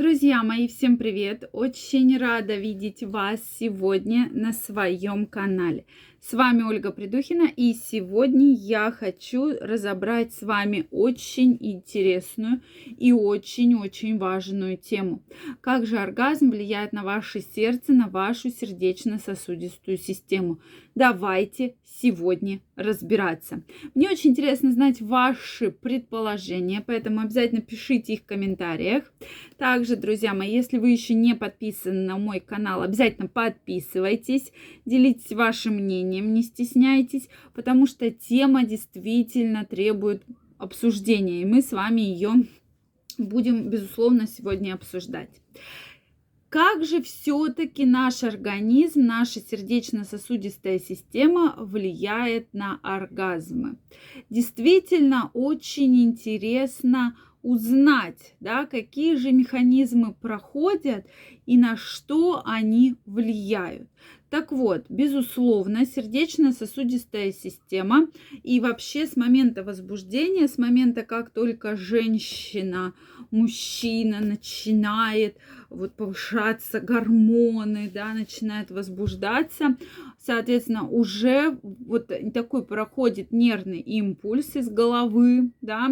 Друзья мои, всем привет! Очень рада видеть вас сегодня на своем канале. С вами Ольга Придухина, и сегодня я хочу разобрать с вами очень интересную и очень-очень важную тему. Как же оргазм влияет на ваше сердце, на вашу сердечно-сосудистую систему? Давайте сегодня разбираться. Мне очень интересно знать ваши предположения, поэтому обязательно пишите их в комментариях. Также, друзья мои, если вы еще не подписаны на мой канал, обязательно подписывайтесь, делитесь вашим мнением, не стесняйтесь, потому что тема действительно требует обсуждения, и мы с вами ее будем, безусловно, сегодня обсуждать. Как же все-таки наш организм, наша сердечно-сосудистая система влияет на оргазмы? Действительно, очень интересно узнать, да, какие же механизмы проходят и на что они влияют. Так вот, безусловно, сердечно-сосудистая система и вообще с момента возбуждения, с момента, как только женщина, мужчина начинает вот повышаться гормоны, да, начинает возбуждаться, соответственно, уже вот такой проходит нервный импульс из головы, да,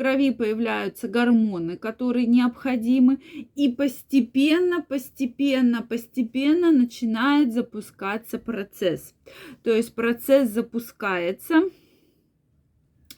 крови появляются гормоны, которые необходимы, и постепенно, постепенно, постепенно начинает запускаться процесс. То есть процесс запускается,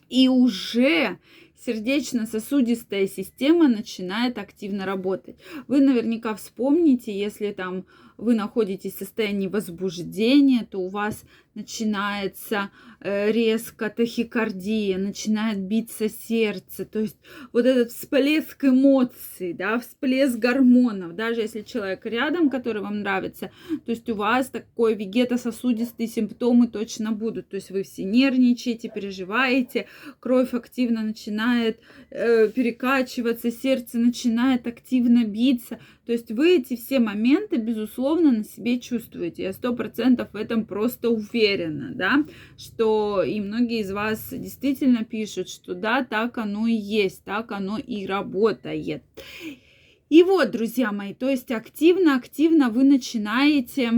и уже сердечно-сосудистая система начинает активно работать. Вы наверняка вспомните, если там вы находитесь в состоянии возбуждения, то у вас начинается э, резко тахикардия, начинает биться сердце, то есть вот этот всплеск эмоций, да, всплеск гормонов, даже если человек рядом, который вам нравится, то есть у вас такой вегетососудистые симптомы точно будут, то есть вы все нервничаете, переживаете, кровь активно начинает э, перекачиваться, сердце начинает активно биться, то есть вы эти все моменты, безусловно, на себе чувствуете. Я сто процентов в этом просто уверена, да, что и многие из вас действительно пишут, что да, так оно и есть, так оно и работает. И вот, друзья мои, то есть активно-активно вы начинаете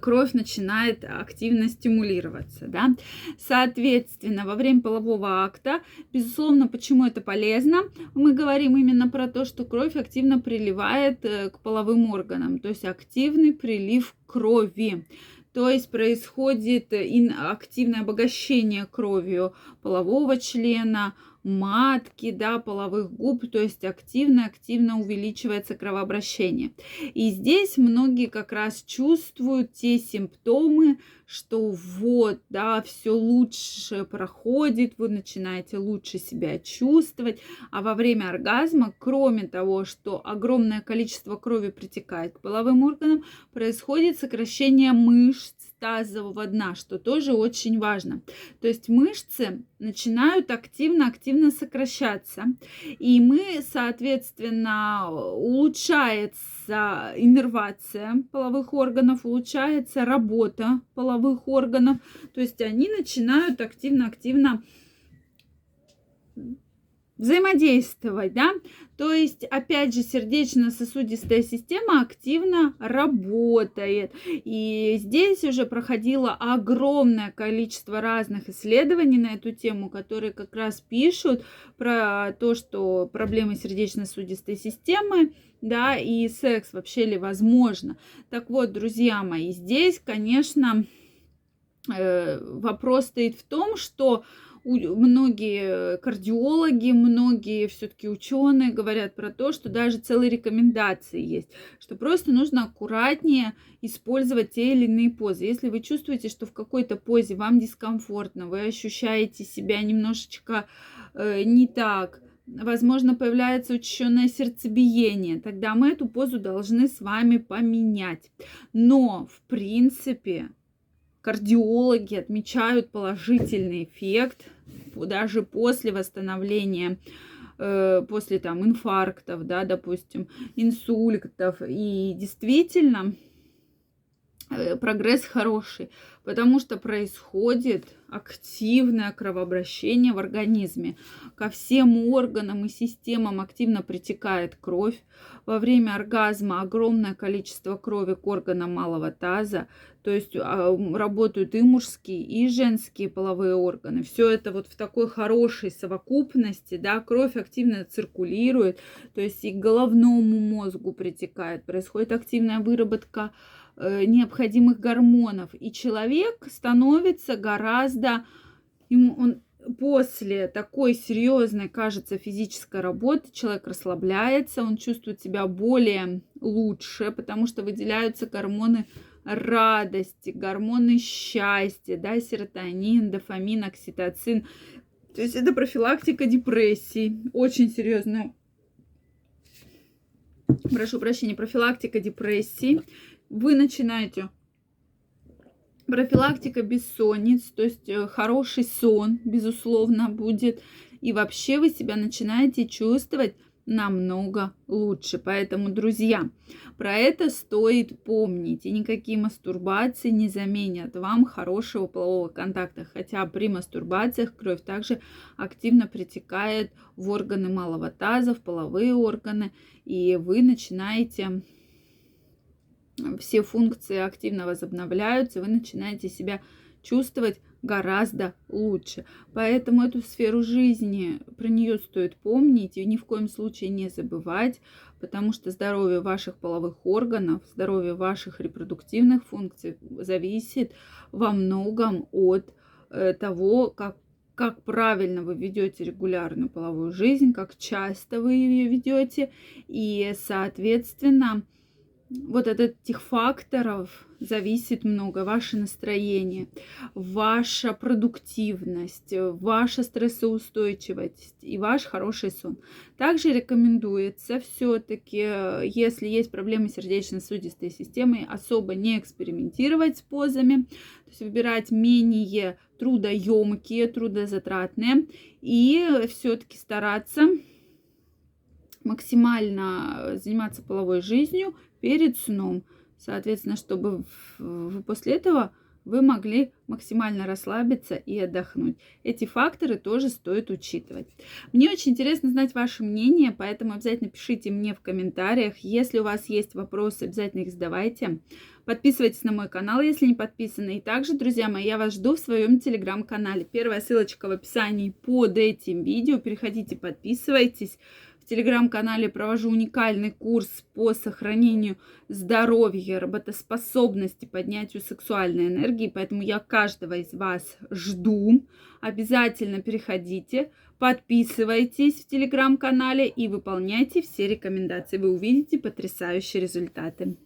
кровь начинает активно стимулироваться, да. Соответственно, во время полового акта, безусловно, почему это полезно, мы говорим именно про то, что кровь активно приливает э, к половым органам, то есть активный прилив крови. То есть происходит активное обогащение кровью полового члена, матки, да, половых губ, то есть активно-активно увеличивается кровообращение. И здесь многие как раз чувствуют те симптомы, что вот, да, все лучше проходит, вы начинаете лучше себя чувствовать, а во время оргазма, кроме того, что огромное количество крови притекает к половым органам, происходит сокращение мышц, тазового дна, что тоже очень важно. То есть мышцы начинают активно-активно сокращаться, и мы, соответственно, улучшается иннервация половых органов, улучшается работа половых органов, то есть они начинают активно-активно взаимодействовать, да, то есть, опять же, сердечно-сосудистая система активно работает. И здесь уже проходило огромное количество разных исследований на эту тему, которые как раз пишут про то, что проблемы сердечно-сосудистой системы, да, и секс вообще ли возможно. Так вот, друзья мои, здесь, конечно, э, вопрос стоит в том, что многие кардиологи, многие все-таки ученые говорят про то, что даже целые рекомендации есть, что просто нужно аккуратнее использовать те или иные позы. Если вы чувствуете, что в какой-то позе вам дискомфортно, вы ощущаете себя немножечко э, не так, возможно, появляется учащенное сердцебиение, тогда мы эту позу должны с вами поменять. Но, в принципе, кардиологи отмечают положительный эффект даже после восстановления э, после там инфарктов, да, допустим, инсультов. И действительно, Э, прогресс хороший, потому что происходит активное кровообращение в организме. Ко всем органам и системам активно притекает кровь. Во время оргазма огромное количество крови к органам малого таза. То есть а, работают и мужские, и женские половые органы. Все это вот в такой хорошей совокупности, да, кровь активно циркулирует, то есть и к головному мозгу притекает. Происходит активная выработка Э, необходимых гормонов. И человек становится гораздо, ему он после такой серьезной, кажется, физической работы человек расслабляется, он чувствует себя более лучше, потому что выделяются гормоны радости, гормоны счастья, да, серотонин, дофамин, окситоцин. То есть это профилактика депрессии, очень серьезная. Прошу прощения, профилактика депрессии вы начинаете профилактика бессонниц, то есть э, хороший сон, безусловно, будет. И вообще вы себя начинаете чувствовать намного лучше. Поэтому, друзья, про это стоит помнить. И никакие мастурбации не заменят вам хорошего полового контакта. Хотя при мастурбациях кровь также активно притекает в органы малого таза, в половые органы. И вы начинаете все функции активно возобновляются, вы начинаете себя чувствовать гораздо лучше. Поэтому эту сферу жизни, про нее стоит помнить и ни в коем случае не забывать, потому что здоровье ваших половых органов, здоровье ваших репродуктивных функций зависит во многом от э, того, как как правильно вы ведете регулярную половую жизнь, как часто вы ее ведете, и, соответственно, вот от этих факторов зависит много. Ваше настроение, ваша продуктивность, ваша стрессоустойчивость и ваш хороший сон. Также рекомендуется все-таки, если есть проблемы сердечно-сосудистой системы, особо не экспериментировать с позами, то есть выбирать менее трудоемкие, трудозатратные и все-таки стараться максимально заниматься половой жизнью перед сном. Соответственно, чтобы после этого вы могли максимально расслабиться и отдохнуть. Эти факторы тоже стоит учитывать. Мне очень интересно знать ваше мнение, поэтому обязательно пишите мне в комментариях. Если у вас есть вопросы, обязательно их задавайте. Подписывайтесь на мой канал, если не подписаны. И также, друзья мои, я вас жду в своем телеграм-канале. Первая ссылочка в описании под этим видео. Переходите, подписывайтесь телеграм-канале провожу уникальный курс по сохранению здоровья, работоспособности, поднятию сексуальной энергии. Поэтому я каждого из вас жду. Обязательно переходите, подписывайтесь в телеграм-канале и выполняйте все рекомендации. Вы увидите потрясающие результаты.